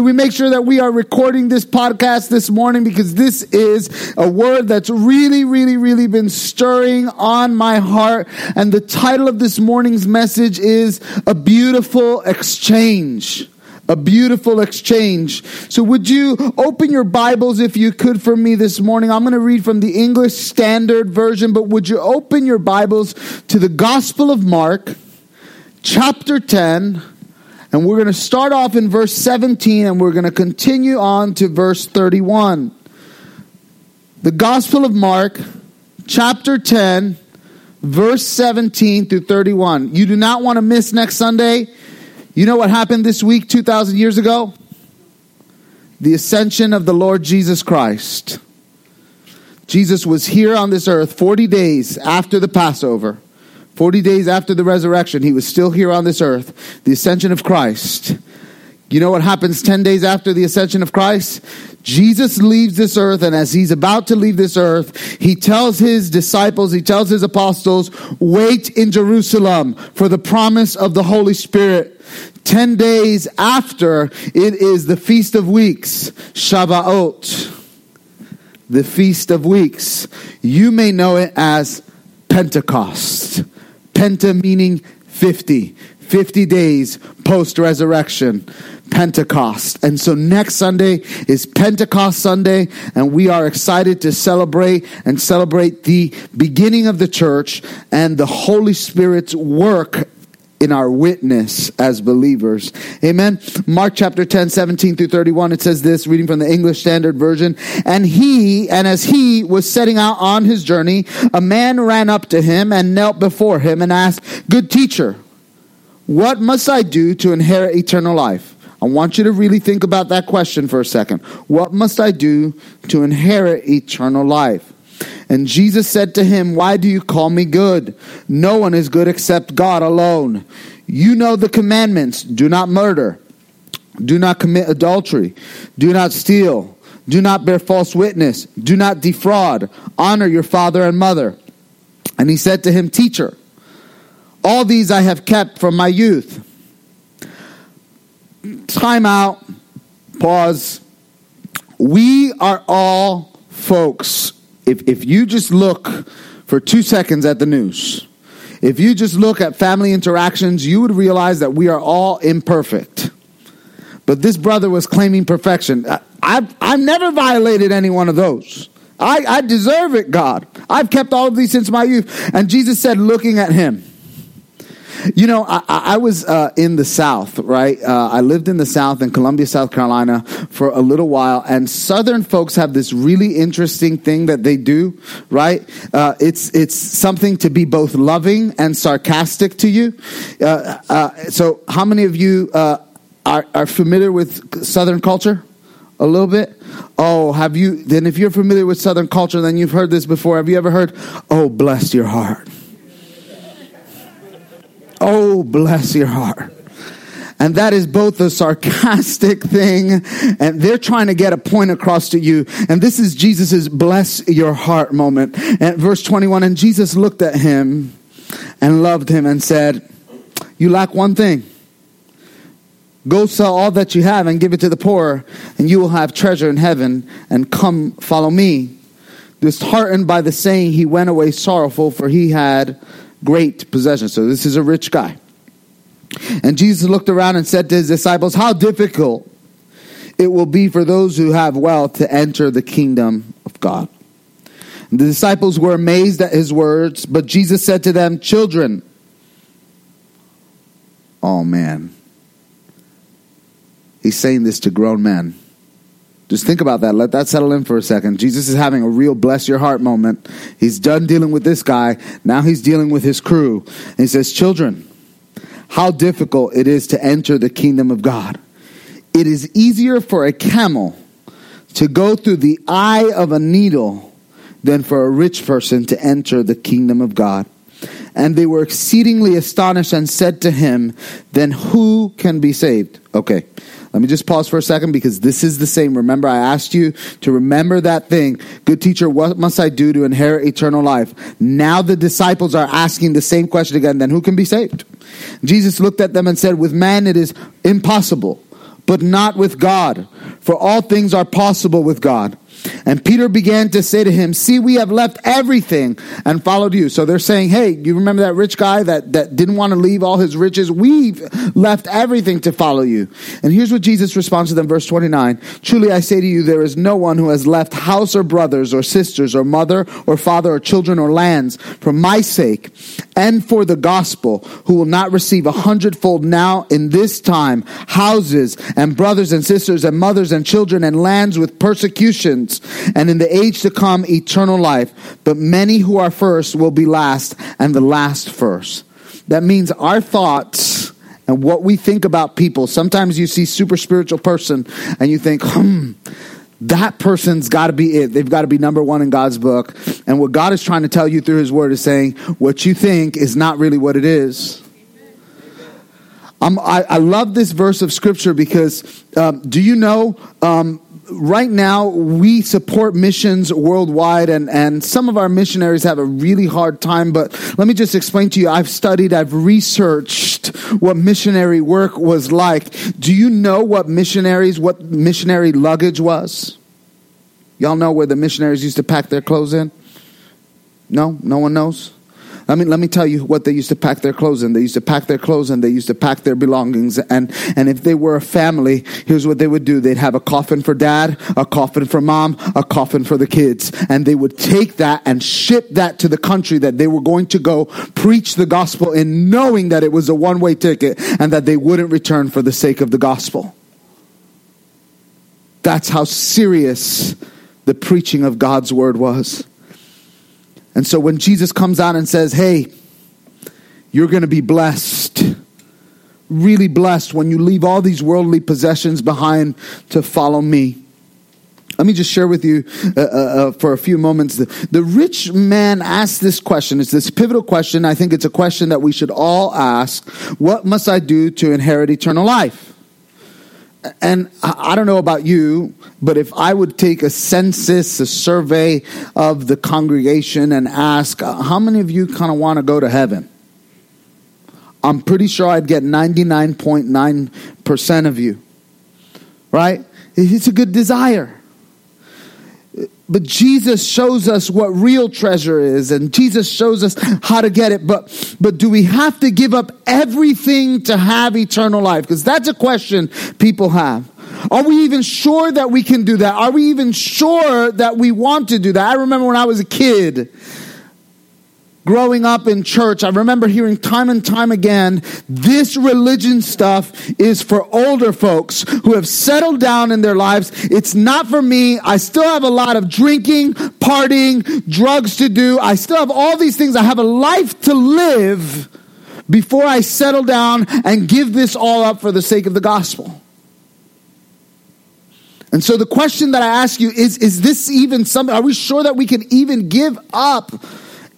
Could we make sure that we are recording this podcast this morning because this is a word that's really, really, really been stirring on my heart. And the title of this morning's message is A Beautiful Exchange a beautiful exchange. So would you open your Bibles if you could for me this morning? I'm going to read from the English Standard Version, but would you open your Bibles to the Gospel of Mark, chapter 10, and we're going to start off in verse 17 and we're going to continue on to verse 31. The Gospel of Mark, chapter 10, verse 17 through 31. You do not want to miss next Sunday. You know what happened this week 2,000 years ago? The ascension of the Lord Jesus Christ. Jesus was here on this earth 40 days after the Passover. 40 days after the resurrection, he was still here on this earth. The ascension of Christ. You know what happens 10 days after the ascension of Christ? Jesus leaves this earth, and as he's about to leave this earth, he tells his disciples, he tells his apostles, wait in Jerusalem for the promise of the Holy Spirit. 10 days after, it is the Feast of Weeks, Shavuot. The Feast of Weeks. You may know it as Pentecost. Penta meaning 50. 50 days post resurrection. Pentecost. And so next Sunday is Pentecost Sunday, and we are excited to celebrate and celebrate the beginning of the church and the Holy Spirit's work in our witness as believers. Amen. Mark chapter 10, 17 through 31, it says this, reading from the English Standard Version. And he, and as he was setting out on his journey, a man ran up to him and knelt before him and asked, Good teacher, what must I do to inherit eternal life? I want you to really think about that question for a second. What must I do to inherit eternal life? And Jesus said to him, Why do you call me good? No one is good except God alone. You know the commandments do not murder, do not commit adultery, do not steal, do not bear false witness, do not defraud, honor your father and mother. And he said to him, Teacher, all these I have kept from my youth. Time out, pause. We are all folks if, if you just look for two seconds at the news, if you just look at family interactions, you would realize that we are all imperfect. But this brother was claiming perfection. I've, I've never violated any one of those. I, I deserve it, God. I've kept all of these since my youth. And Jesus said, looking at him, you know, I, I was uh, in the South, right? Uh, I lived in the South in Columbia, South Carolina for a little while, and Southern folks have this really interesting thing that they do, right? Uh, it's it's something to be both loving and sarcastic to you. Uh, uh, so, how many of you uh, are, are familiar with Southern culture? A little bit. Oh, have you? Then, if you're familiar with Southern culture, then you've heard this before. Have you ever heard? Oh, bless your heart. Oh, bless your heart. And that is both a sarcastic thing, and they're trying to get a point across to you. And this is Jesus' bless your heart moment. And verse 21, and Jesus looked at him and loved him and said, You lack one thing. Go sell all that you have and give it to the poor, and you will have treasure in heaven, and come follow me. Disheartened by the saying, he went away sorrowful, for he had great possessions. So this is a rich guy. And Jesus looked around and said to his disciples, How difficult it will be for those who have wealth to enter the kingdom of God. And the disciples were amazed at his words, but Jesus said to them, Children, oh man. He's saying this to grown men. Just think about that. Let that settle in for a second. Jesus is having a real bless your heart moment. He's done dealing with this guy. Now he's dealing with his crew. And he says, Children, how difficult it is to enter the kingdom of God. It is easier for a camel to go through the eye of a needle than for a rich person to enter the kingdom of God. And they were exceedingly astonished and said to him, Then who can be saved? Okay. Let me just pause for a second because this is the same. Remember, I asked you to remember that thing. Good teacher, what must I do to inherit eternal life? Now the disciples are asking the same question again. Then who can be saved? Jesus looked at them and said, With man it is impossible, but not with God. For all things are possible with God. And Peter began to say to him, See, we have left everything and followed you. So they're saying, Hey, you remember that rich guy that, that didn't want to leave all his riches? We've left everything to follow you. And here's what Jesus responds to them, verse 29. Truly I say to you, there is no one who has left house or brothers or sisters or mother or father or children or lands for my sake and for the gospel who will not receive a hundredfold now in this time houses and brothers and sisters and mothers and children and lands with persecutions and in the age to come, eternal life. But many who are first will be last, and the last first. That means our thoughts and what we think about people. Sometimes you see super spiritual person and you think, hmm, that person's got to be it. They've got to be number one in God's book. And what God is trying to tell you through His Word is saying, what you think is not really what it is. I, I love this verse of Scripture because um, do you know um, right now we support missions worldwide and, and some of our missionaries have a really hard time but let me just explain to you. I've studied i've researched what missionary work was like. Do you know what missionaries what missionary luggage was? Y'all know where the missionaries used to pack their clothes in? No? No one knows I mean, let me tell you what they used to pack their clothes in. They used to pack their clothes and they used to pack their belongings. And, and if they were a family, here's what they would do. They'd have a coffin for dad, a coffin for mom, a coffin for the kids. And they would take that and ship that to the country that they were going to go preach the gospel in knowing that it was a one way ticket and that they wouldn't return for the sake of the gospel. That's how serious the preaching of God's word was. And so when Jesus comes out and says, Hey, you're going to be blessed, really blessed when you leave all these worldly possessions behind to follow me. Let me just share with you uh, uh, uh, for a few moments. The, the rich man asked this question. It's this pivotal question. I think it's a question that we should all ask. What must I do to inherit eternal life? And I don't know about you, but if I would take a census, a survey of the congregation and ask, uh, how many of you kind of want to go to heaven? I'm pretty sure I'd get 99.9% of you. Right? It's a good desire. But Jesus shows us what real treasure is, and Jesus shows us how to get it. But, but do we have to give up everything to have eternal life? Because that's a question people have. Are we even sure that we can do that? Are we even sure that we want to do that? I remember when I was a kid, growing up in church, I remember hearing time and time again this religion stuff is for older folks who have settled down in their lives. It's not for me. I still have a lot of drinking, partying, drugs to do. I still have all these things. I have a life to live before I settle down and give this all up for the sake of the gospel. And so the question that I ask you is, is this even something, are we sure that we can even give up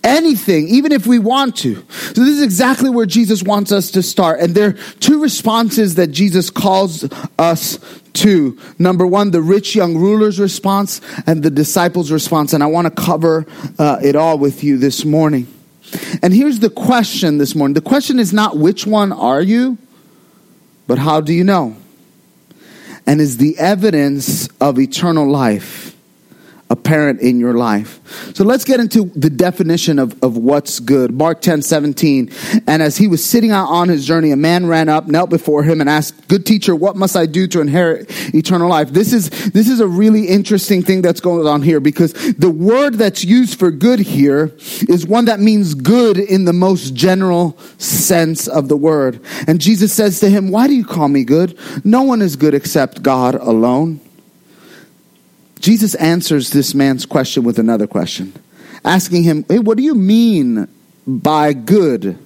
anything, even if we want to. So this is exactly where Jesus wants us to start. And there are two responses that Jesus calls us to. Number one, the rich young ruler's response and the disciples' response. And I want to cover uh, it all with you this morning. And here's the question this morning. The question is not which one are you, but how do you know? And is the evidence of eternal life apparent in your life. So let's get into the definition of, of what's good. Mark 10, 17. And as he was sitting out on his journey, a man ran up, knelt before him and asked, good teacher, what must I do to inherit eternal life? This is, this is a really interesting thing that's going on here because the word that's used for good here is one that means good in the most general sense of the word. And Jesus says to him, why do you call me good? No one is good except God alone. Jesus answers this man's question with another question, asking him, Hey, what do you mean by good?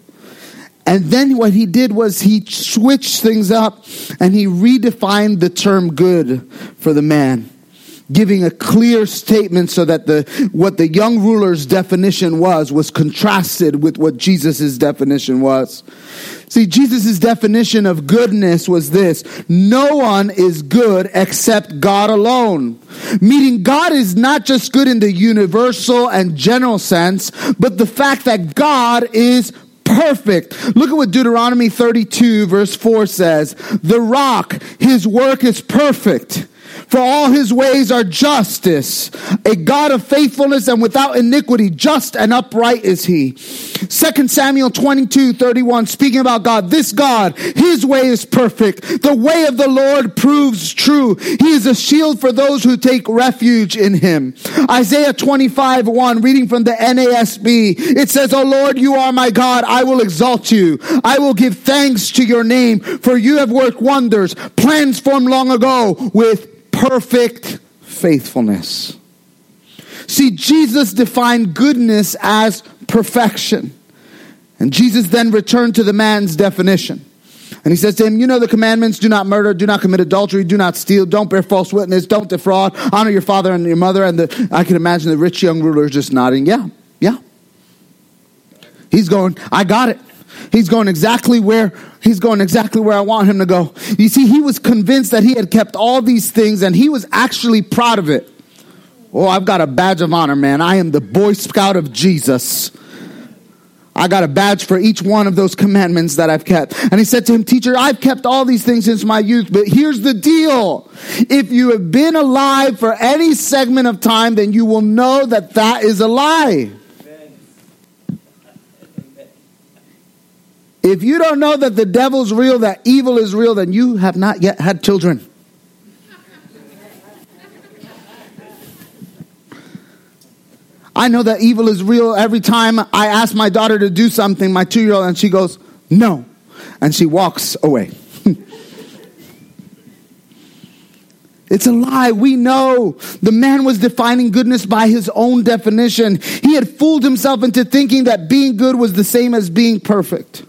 And then what he did was he switched things up and he redefined the term good for the man giving a clear statement so that the what the young ruler's definition was was contrasted with what Jesus' definition was. See, Jesus' definition of goodness was this no one is good except God alone. Meaning, God is not just good in the universal and general sense, but the fact that God is perfect. Look at what Deuteronomy 32 verse 4 says. The rock, his work is perfect for all his ways are justice, a God of faithfulness and without iniquity, just and upright is he. 2 Samuel 22, 31, speaking about God, this God, his way is perfect. The way of the Lord proves true. He is a shield for those who take refuge in him. Isaiah 25, 1, reading from the NASB, it says, O Lord, you are my God. I will exalt you. I will give thanks to your name, for you have worked wonders, plans formed long ago with perfect faithfulness. See, Jesus defined goodness as perfection. And Jesus then returned to the man's definition. And he says to him, You know the commandments do not murder, do not commit adultery, do not steal, don't bear false witness, don't defraud, honor your father and your mother. And the, I can imagine the rich young ruler just nodding, Yeah, yeah. He's going, I got it. He's going exactly where he's going exactly where I want him to go. You see, he was convinced that he had kept all these things and he was actually proud of it. Oh, I've got a badge of honor, man. I am the Boy Scout of Jesus. I got a badge for each one of those commandments that I've kept. And he said to him, Teacher, I've kept all these things since my youth, but here's the deal. If you have been alive for any segment of time, then you will know that that is a lie. If you don't know that the devil's real, that evil is real, then you have not yet had children. I know that evil is real every time I ask my daughter to do something, my two year old, and she goes, no. And she walks away. It's a lie. We know the man was defining goodness by his own definition. He had fooled himself into thinking that being good was the same as being perfect.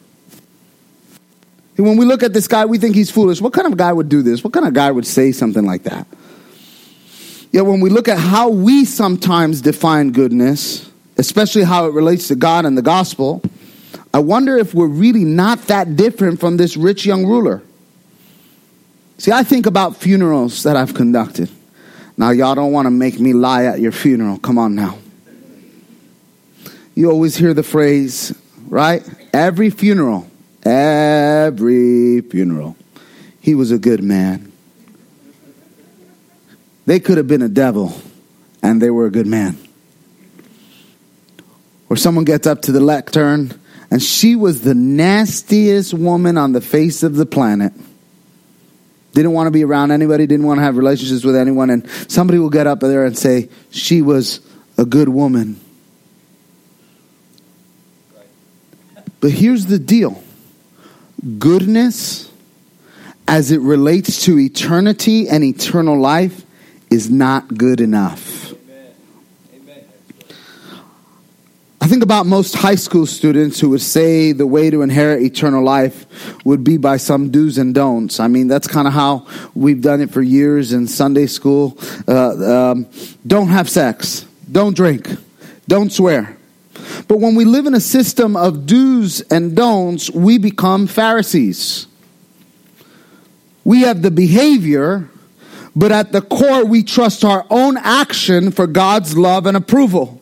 When we look at this guy, we think he's foolish. What kind of guy would do this? What kind of guy would say something like that? Yet when we look at how we sometimes define goodness, especially how it relates to God and the gospel, I wonder if we're really not that different from this rich young ruler. See, I think about funerals that I've conducted. Now, y'all don't want to make me lie at your funeral. Come on now. You always hear the phrase, right? Every funeral Every funeral. He was a good man. They could have been a devil, and they were a good man. Or someone gets up to the lectern, and she was the nastiest woman on the face of the planet. Didn't want to be around anybody, didn't want to have relationships with anyone, and somebody will get up there and say, She was a good woman. But here's the deal goodness as it relates to eternity and eternal life is not good enough. I think about most high school students who would say the way to inherit eternal life would be by some do's and don'ts. I mean, that's kind of how we've done it for years in Sunday school. Uh, um, don't have sex. Don't drink. Don't swear. But when we live in a system of do's and don'ts, we become Pharisees. We have the behavior, but at the core, we trust our own action for God's love and approval.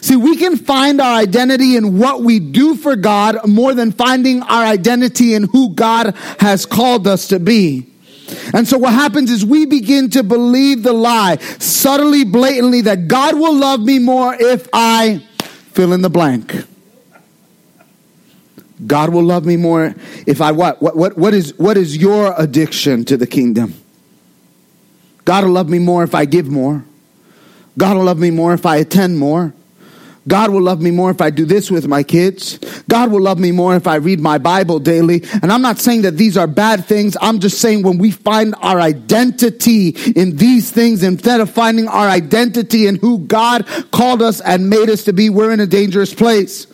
See, we can find our identity in what we do for God more than finding our identity in who God has called us to be. And so what happens is we begin to believe the lie, subtly, blatantly, that God will love me more if I fill in the blank. God will love me more if I what? What, what, what, is, what is your addiction to the kingdom? God will love me more if I give more. God will love me more if I attend more. God will love me more if I do this with my kids. God will love me more if I read my Bible daily. And I'm not saying that these are bad things. I'm just saying when we find our identity in these things instead of finding our identity in who God called us and made us to be, we're in a dangerous place.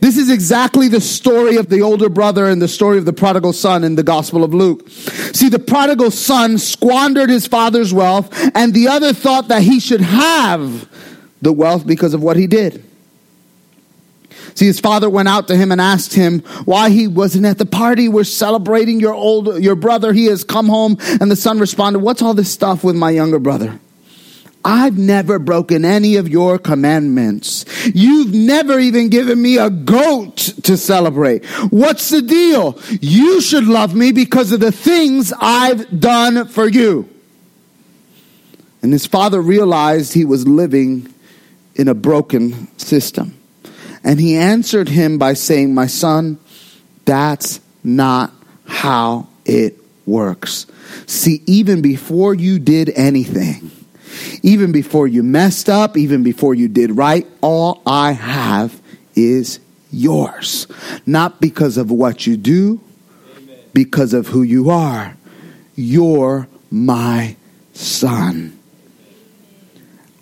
This is exactly the story of the older brother and the story of the prodigal son in the Gospel of Luke. See, the prodigal son squandered his father's wealth, and the other thought that he should have the wealth because of what he did. See, his father went out to him and asked him why he wasn't at the party. We're celebrating your old, your brother. He has come home. And the son responded, what's all this stuff with my younger brother? I've never broken any of your commandments. You've never even given me a goat to celebrate. What's the deal? You should love me because of the things I've done for you. And his father realized he was living in a broken system. And he answered him by saying, My son, that's not how it works. See, even before you did anything, even before you messed up, even before you did right, all I have is yours. Not because of what you do, because of who you are. You're my son.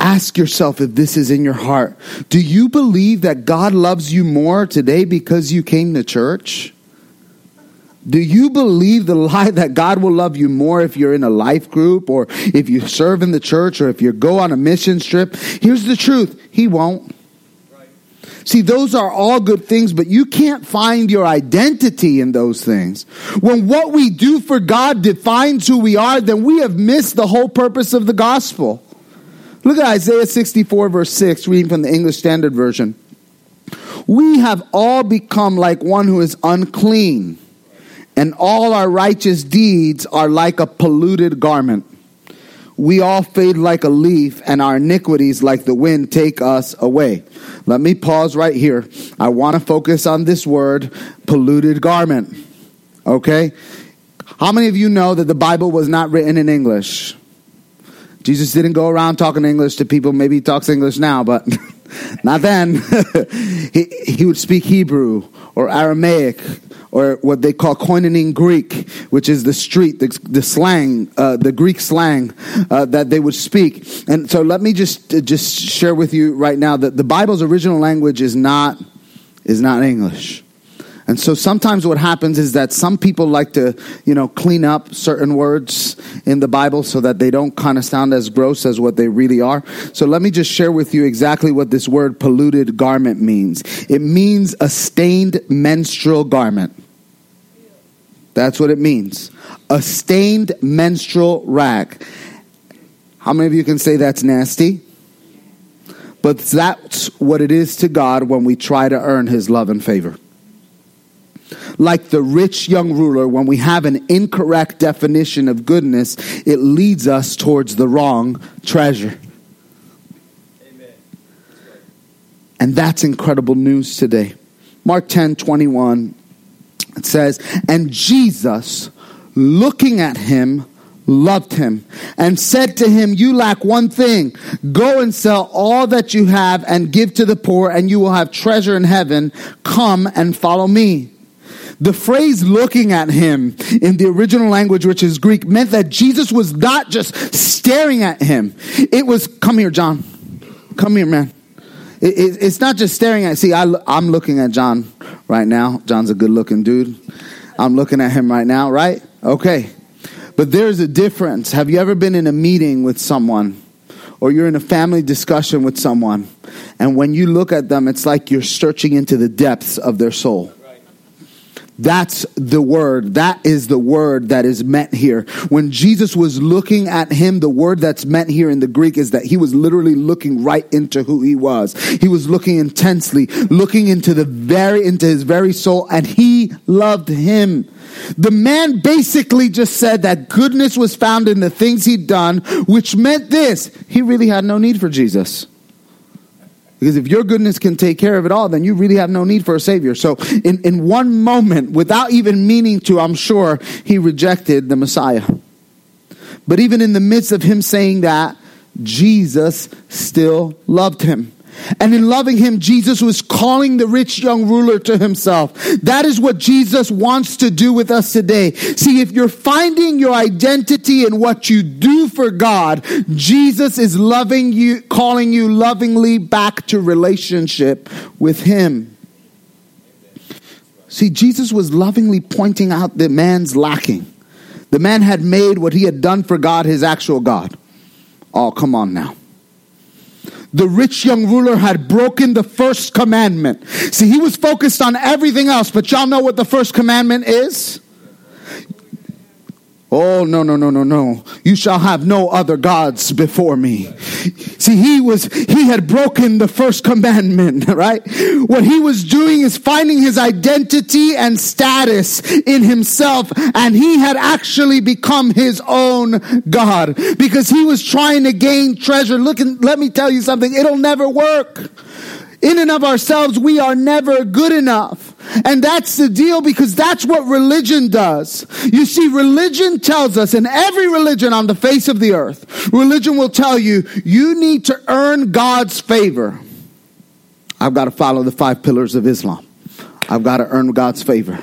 Ask yourself if this is in your heart. Do you believe that God loves you more today because you came to church? Do you believe the lie that God will love you more if you're in a life group or if you serve in the church or if you go on a mission trip? Here's the truth He won't. See, those are all good things, but you can't find your identity in those things. When what we do for God defines who we are, then we have missed the whole purpose of the gospel. Look at Isaiah 64, verse 6, reading from the English Standard Version. We have all become like one who is unclean, and all our righteous deeds are like a polluted garment. We all fade like a leaf, and our iniquities, like the wind, take us away. Let me pause right here. I want to focus on this word, polluted garment. Okay? How many of you know that the Bible was not written in English? Jesus didn't go around talking English to people. Maybe he talks English now, but not then. he, he would speak Hebrew or Aramaic or what they call koinonia Greek, which is the street, the, the slang, uh, the Greek slang uh, that they would speak. And so let me just uh, just share with you right now that the Bible's original language is not is not English. And so sometimes what happens is that some people like to, you know, clean up certain words in the Bible so that they don't kind of sound as gross as what they really are. So let me just share with you exactly what this word polluted garment means. It means a stained menstrual garment. That's what it means. A stained menstrual rag. How many of you can say that's nasty? But that's what it is to God when we try to earn his love and favor like the rich young ruler, when we have an incorrect definition of goodness, it leads us towards the wrong treasure. Amen. And that's incredible news today. Mark 10 21, it says, And Jesus, looking at him, loved him and said to him, You lack one thing. Go and sell all that you have and give to the poor, and you will have treasure in heaven. Come and follow me. The phrase looking at him in the original language, which is Greek, meant that Jesus was not just staring at him. It was, come here, John. Come here, man. It, it, it's not just staring at, see, I, I'm looking at John right now. John's a good looking dude. I'm looking at him right now, right? Okay. But there's a difference. Have you ever been in a meeting with someone? or you're in a family discussion with someone, and when you look at them, it's like you're searching into the depths of their soul. That's the word. That is the word that is meant here. When Jesus was looking at him, the word that's meant here in the Greek is that he was literally looking right into who he was. He was looking intensely, looking into the very, into his very soul, and he loved him. The man basically just said that goodness was found in the things he'd done, which meant this. He really had no need for Jesus. Because if your goodness can take care of it all, then you really have no need for a Savior. So, in, in one moment, without even meaning to, I'm sure he rejected the Messiah. But even in the midst of him saying that, Jesus still loved him. And in loving him, Jesus was calling the rich young ruler to himself. That is what Jesus wants to do with us today. See, if you're finding your identity in what you do for God, Jesus is loving you, calling you lovingly back to relationship with him. See, Jesus was lovingly pointing out the man's lacking. The man had made what he had done for God his actual God. Oh, come on now the rich young ruler had broken the first commandment. See, he was focused on everything else, but y'all know what the first commandment is? Oh, no, no, no, no, no. You shall have no other gods before me. See, he was, he had broken the first commandment, right? What he was doing is finding his identity and status in himself, and he had actually become his own God because he was trying to gain treasure. Look, and let me tell you something, it'll never work. In and of ourselves, we are never good enough. And that's the deal because that's what religion does. You see, religion tells us, and every religion on the face of the earth, religion will tell you, you need to earn God's favor. I've got to follow the five pillars of Islam. I've got to earn God's favor.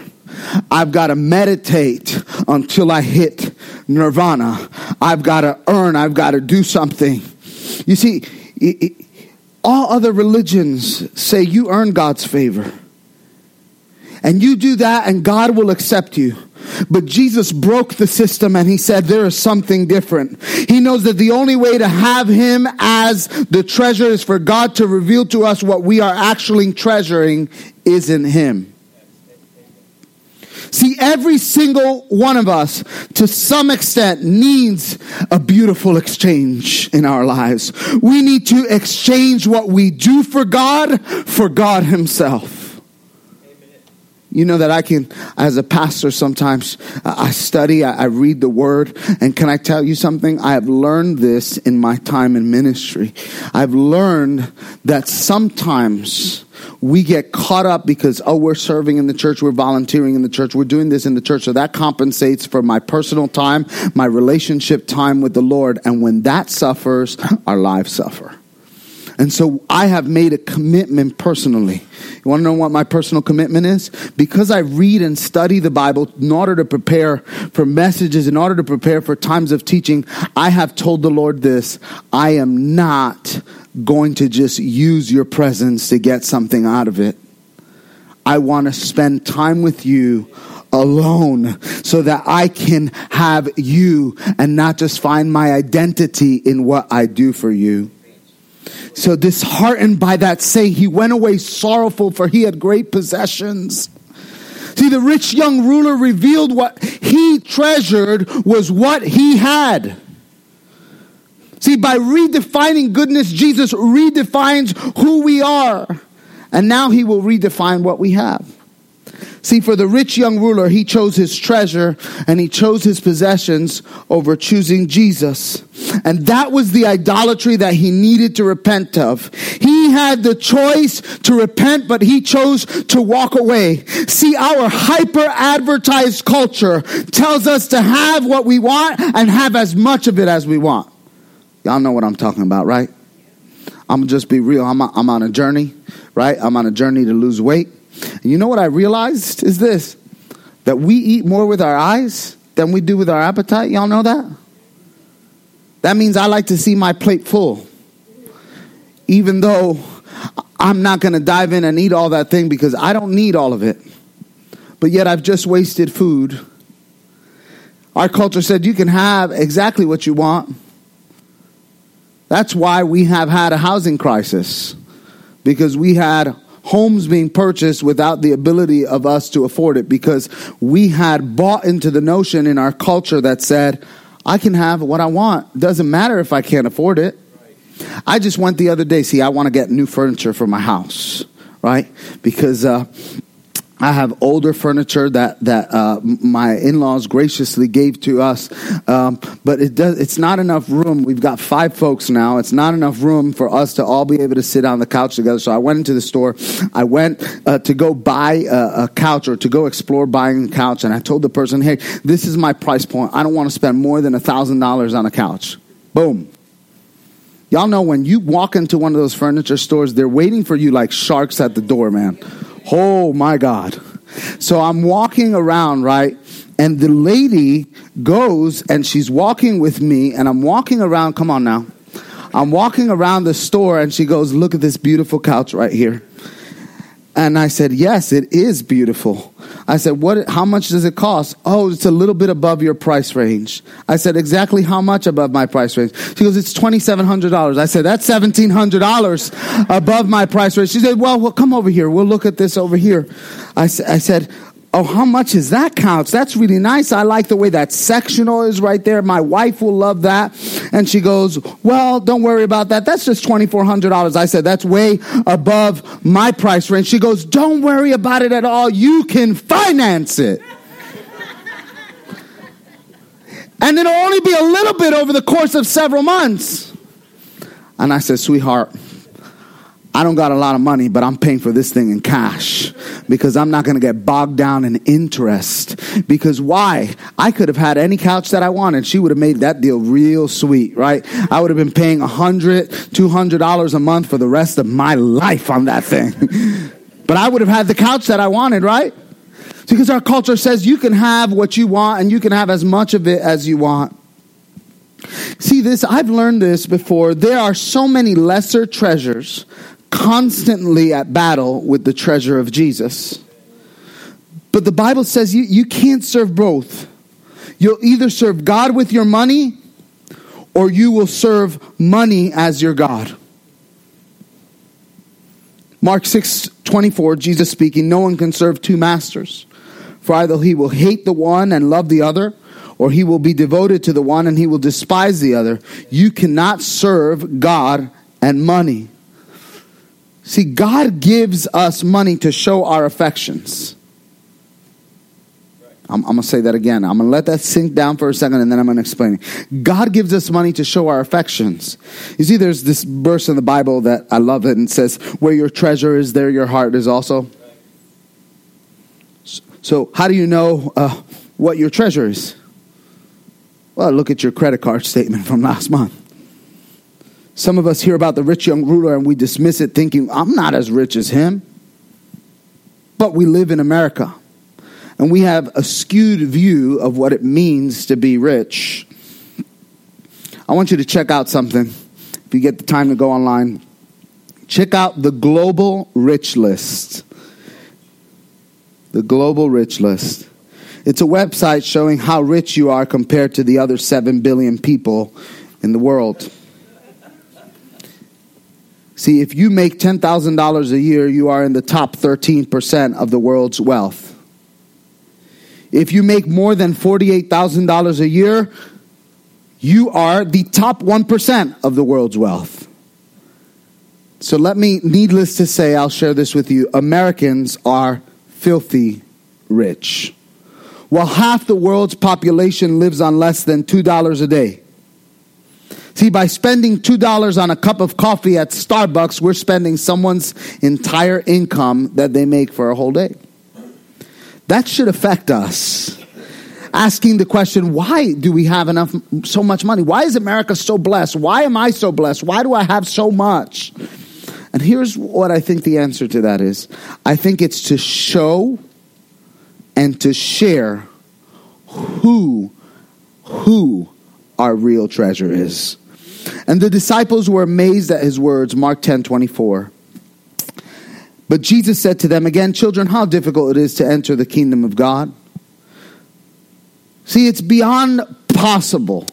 I've got to meditate until I hit nirvana. I've got to earn, I've got to do something. You see, all other religions say you earn God's favor. And you do that and God will accept you. But Jesus broke the system and he said there is something different. He knows that the only way to have him as the treasure is for God to reveal to us what we are actually treasuring is in him. See, every single one of us, to some extent, needs a beautiful exchange in our lives. We need to exchange what we do for God for God Himself. You know that I can, as a pastor, sometimes uh, I study, I read the word, and can I tell you something? I have learned this in my time in ministry. I've learned that sometimes we get caught up because, oh, we're serving in the church, we're volunteering in the church, we're doing this in the church, so that compensates for my personal time, my relationship time with the Lord, and when that suffers, our lives suffer. And so I have made a commitment personally. You want to know what my personal commitment is? Because I read and study the Bible in order to prepare for messages, in order to prepare for times of teaching, I have told the Lord this I am not going to just use your presence to get something out of it. I want to spend time with you alone so that I can have you and not just find my identity in what I do for you. So disheartened by that saying, he went away sorrowful for he had great possessions. See, the rich young ruler revealed what he treasured was what he had. See, by redefining goodness, Jesus redefines who we are. And now he will redefine what we have. See, for the rich young ruler, he chose his treasure and he chose his possessions over choosing Jesus. And that was the idolatry that he needed to repent of. He had the choice to repent, but he chose to walk away. See, our hyper advertised culture tells us to have what we want and have as much of it as we want. Y'all know what I'm talking about, right? I'm gonna just be real. I'm, I'm on a journey, right? I'm on a journey to lose weight. And you know what I realized is this that we eat more with our eyes than we do with our appetite. Y'all know that? That means I like to see my plate full. Even though I'm not going to dive in and eat all that thing because I don't need all of it. But yet I've just wasted food. Our culture said you can have exactly what you want. That's why we have had a housing crisis because we had homes being purchased without the ability of us to afford it because we had bought into the notion in our culture that said, I can have what I want. Doesn't matter if I can't afford it. I just went the other day. See, I want to get new furniture for my house, right? Because uh, I have older furniture that that uh, my in-laws graciously gave to us, um, but it does. It's not enough room. We've got five folks now. It's not enough room for us to all be able to sit on the couch together. So I went into the store. I went uh, to go buy a, a, couch or to go explore buying a couch, and I told the person, "Hey, this is my price point. I don't want to spend more than a thousand dollars on a couch." Boom. Y'all know when you walk into one of those furniture stores, they're waiting for you like sharks at the door, man. Oh my God. So I'm walking around, right? And the lady goes and she's walking with me, and I'm walking around. Come on now. I'm walking around the store, and she goes, Look at this beautiful couch right here. And I said, Yes, it is beautiful. I said, What how much does it cost? Oh, it's a little bit above your price range. I said, Exactly how much above my price range? She goes, It's twenty seven hundred dollars. I said, That's seventeen hundred dollars above my price range. She said, well, well, come over here. We'll look at this over here. I, I said, Oh, how much is that couch? That's really nice. I like the way that sectional is right there. My wife will love that. And she goes, Well, don't worry about that. That's just $2,400. I said, That's way above my price range. She goes, Don't worry about it at all. You can finance it. and it'll only be a little bit over the course of several months. And I said, Sweetheart, I don't got a lot of money, but I'm paying for this thing in cash because I'm not going to get bogged down in interest. Because why? I could have had any couch that I wanted. She would have made that deal real sweet, right? I would have been paying a hundred, two hundred dollars a month for the rest of my life on that thing. but I would have had the couch that I wanted, right? Because our culture says you can have what you want and you can have as much of it as you want. See this, I've learned this before. There are so many lesser treasures constantly at battle with the treasure of Jesus. But the Bible says you, you can't serve both. You'll either serve God with your money or you will serve money as your God. Mark 6 24, Jesus speaking, No one can serve two masters. For either he will hate the one and love the other, or he will be devoted to the one and he will despise the other. You cannot serve God and money. See, God gives us money to show our affections. I'm, I'm going to say that again. I'm going to let that sink down for a second and then I'm going to explain it. God gives us money to show our affections. You see, there's this verse in the Bible that I love it and says, Where your treasure is, there your heart is also. So, how do you know uh, what your treasure is? Well, look at your credit card statement from last month. Some of us hear about the rich young ruler and we dismiss it thinking, I'm not as rich as him. But we live in America and we have a skewed view of what it means to be rich. I want you to check out something. If you get the time to go online, check out the Global Rich List. The Global Rich List. It's a website showing how rich you are compared to the other 7 billion people in the world. See, if you make $10,000 a year, you are in the top 13% of the world's wealth. If you make more than $48,000 a year, you are the top 1% of the world's wealth. So let me, needless to say, I'll share this with you. Americans are filthy rich. While half the world's population lives on less than $2 a day. See, by spending $2 on a cup of coffee at Starbucks, we're spending someone's entire income that they make for a whole day. That should affect us. Asking the question, why do we have enough, so much money? Why is America so blessed? Why am I so blessed? Why do I have so much? And here's what I think the answer to that is I think it's to show and to share who, who our real treasure is. And the disciples were amazed at his words, Mark 10 24. But Jesus said to them again, Children, how difficult it is to enter the kingdom of God. See, it's beyond possible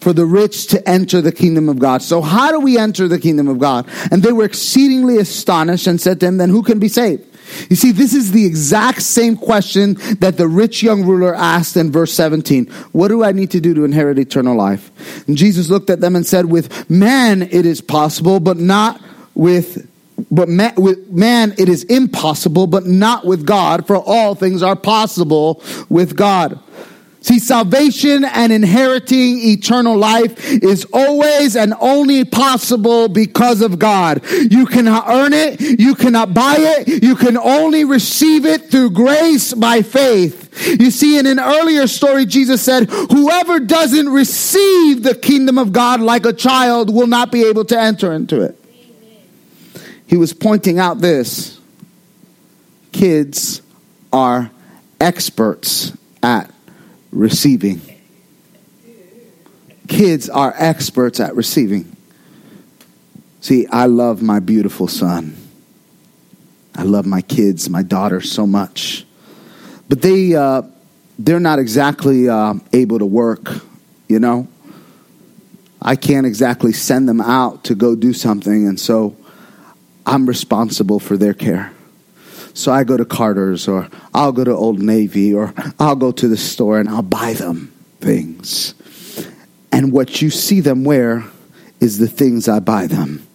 for the rich to enter the kingdom of God. So, how do we enter the kingdom of God? And they were exceedingly astonished and said to him, Then who can be saved? You see, this is the exact same question that the rich young ruler asked in verse 17. What do I need to do to inherit eternal life? And Jesus looked at them and said, With man it is possible, but not with but with man it is impossible, but not with God, for all things are possible with God. See, salvation and inheriting eternal life is always and only possible because of God. You cannot earn it. You cannot buy it. You can only receive it through grace by faith. You see, in an earlier story, Jesus said, whoever doesn't receive the kingdom of God like a child will not be able to enter into it. He was pointing out this. Kids are experts at receiving. Kids are experts at receiving. See, I love my beautiful son. I love my kids, my daughter so much. But they, uh, they're not exactly uh, able to work, you know? I can't exactly send them out to go do something, and so I'm responsible for their care. So I go to Carter's or I'll go to Old Navy or I'll go to the store and I'll buy them things. And what you see them wear is the things I buy them.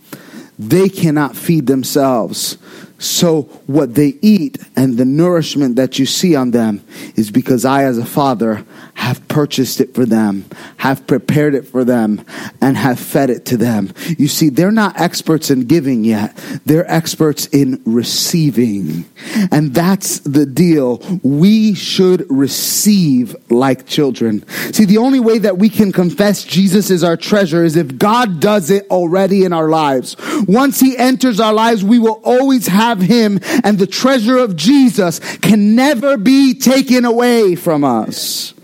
They cannot feed themselves. So, what they eat and the nourishment that you see on them is because I, as a father, have purchased it for them, have prepared it for them, and have fed it to them. You see, they're not experts in giving yet, they're experts in receiving. And that's the deal. We should receive like children. See, the only way that we can confess Jesus is our treasure is if God does it already in our lives. Once He enters our lives, we will always have Him, and the treasure of Jesus can never be taken away from us.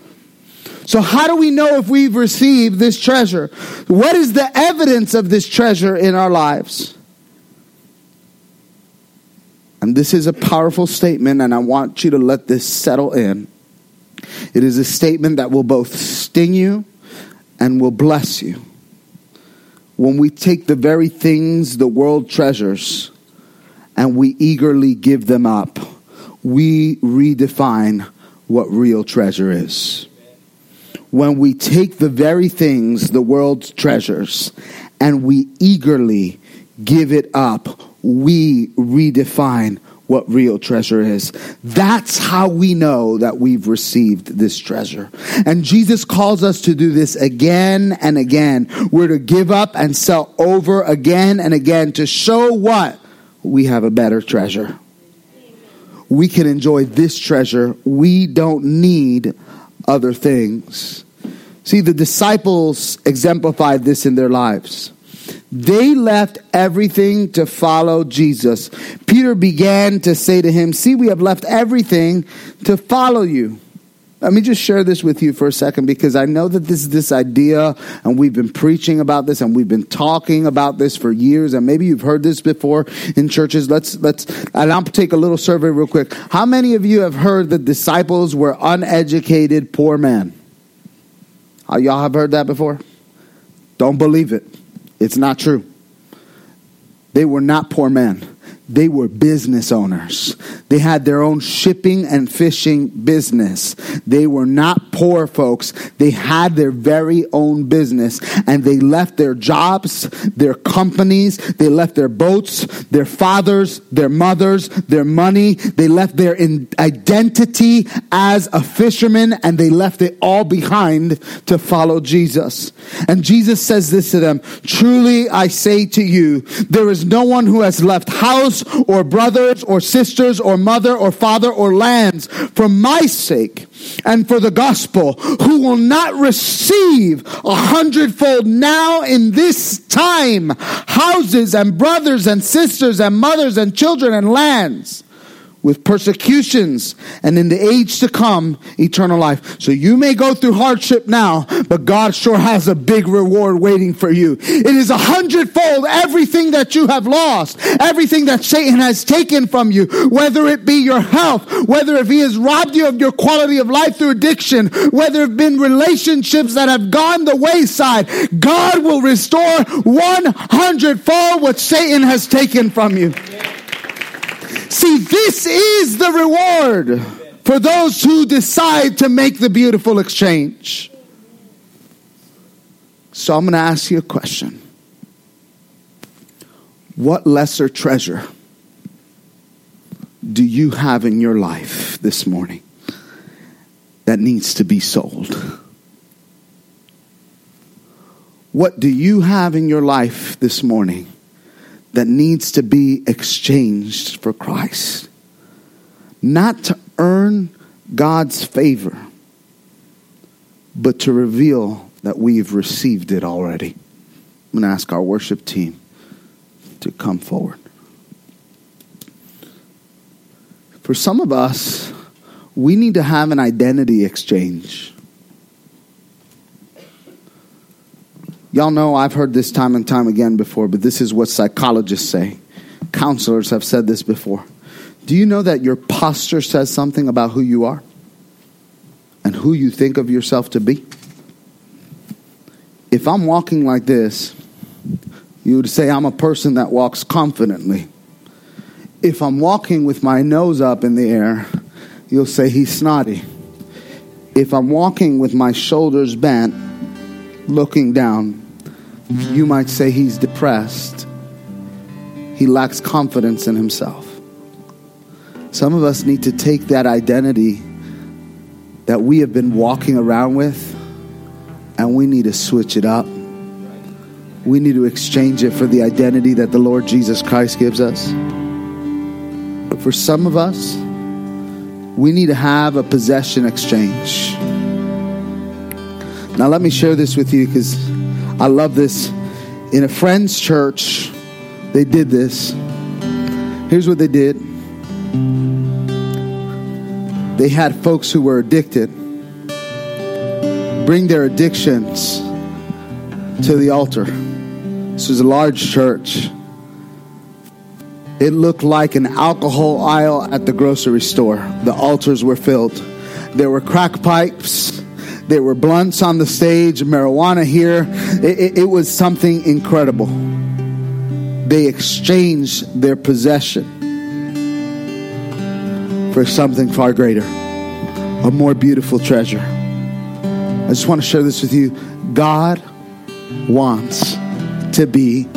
So, how do we know if we've received this treasure? What is the evidence of this treasure in our lives? And this is a powerful statement, and I want you to let this settle in. It is a statement that will both sting you and will bless you. When we take the very things the world treasures and we eagerly give them up, we redefine what real treasure is when we take the very things the world treasures and we eagerly give it up, we redefine what real treasure is. That's how we know that we've received this treasure. And Jesus calls us to do this again and again. We're to give up and sell over again and again to show what? We have a better treasure. We can enjoy this treasure. We don't need other things. See, the disciples exemplified this in their lives. They left everything to follow Jesus. Peter began to say to him, See, we have left everything to follow you. Let me just share this with you for a second because I know that this is this idea, and we've been preaching about this, and we've been talking about this for years, and maybe you've heard this before in churches. Let's let's and I'll take a little survey real quick. How many of you have heard the disciples were uneducated poor men? Y'all have heard that before? Don't believe it. It's not true. They were not poor men. They were business owners. They had their own shipping and fishing business. They were not poor folks. They had their very own business and they left their jobs, their companies, they left their boats, their fathers, their mothers, their money. They left their identity as a fisherman and they left it all behind to follow Jesus. And Jesus says this to them, truly I say to you, there is no one who has left house or brothers or sisters or mother or father or lands for my sake and for the gospel who will not receive a hundredfold now in this time houses and brothers and sisters and mothers and children and lands with persecutions and in the age to come, eternal life. So you may go through hardship now, but God sure has a big reward waiting for you. It is a hundredfold everything that you have lost, everything that Satan has taken from you, whether it be your health, whether if he has robbed you of your quality of life through addiction, whether it been relationships that have gone the wayside, God will restore one hundredfold what Satan has taken from you. See, this is the reward for those who decide to make the beautiful exchange. So I'm going to ask you a question. What lesser treasure do you have in your life this morning that needs to be sold? What do you have in your life this morning that needs to be exchanged for Christ. Not to earn God's favor, but to reveal that we've received it already. I'm going to ask our worship team to come forward. For some of us, we need to have an identity exchange. Y'all know I've heard this time and time again before, but this is what psychologists say. Counselors have said this before. Do you know that your posture says something about who you are and who you think of yourself to be? If I'm walking like this, you would say I'm a person that walks confidently. If I'm walking with my nose up in the air, you'll say he's snotty. If I'm walking with my shoulders bent, looking down, you might say he's depressed. He lacks confidence in himself. Some of us need to take that identity that we have been walking around with and we need to switch it up. We need to exchange it for the identity that the Lord Jesus Christ gives us. But for some of us, we need to have a possession exchange. Now, let me share this with you because I love this. In a friend's church, they did this. Here's what they did they had folks who were addicted bring their addictions to the altar. This was a large church. It looked like an alcohol aisle at the grocery store. The altars were filled. There were crack pipes. There were blunts on the stage, marijuana here. It, it, it was something incredible. They exchanged their possession for something far greater, a more beautiful treasure. I just want to share this with you. God wants to be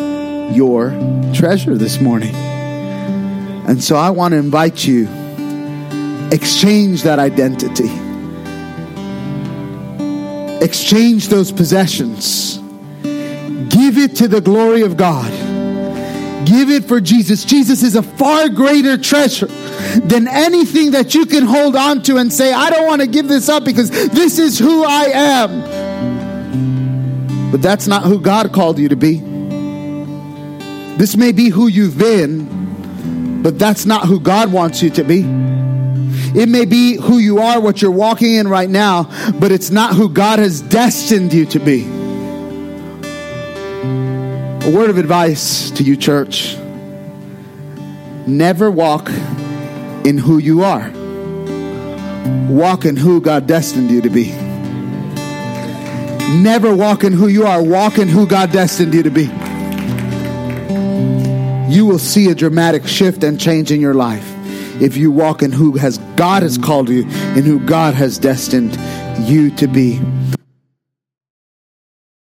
your treasure this morning. And so I want to invite you exchange that identity. Exchange those possessions. Give it to the glory of God. Give it for Jesus. Jesus is a far greater treasure than anything that you can hold on to and say, I don't want to give this up because this is who I am. But that's not who God called you to be. This may be who you've been, but that's not who God wants you to be. It may be who you are, what you're walking in right now, but it's not who God has destined you to be. A word of advice to you, church never walk in who you are, walk in who God destined you to be. Never walk in who you are, walk in who God destined you to be. You will see a dramatic shift and change in your life if you walk in who has God has called you and who God has destined you to be.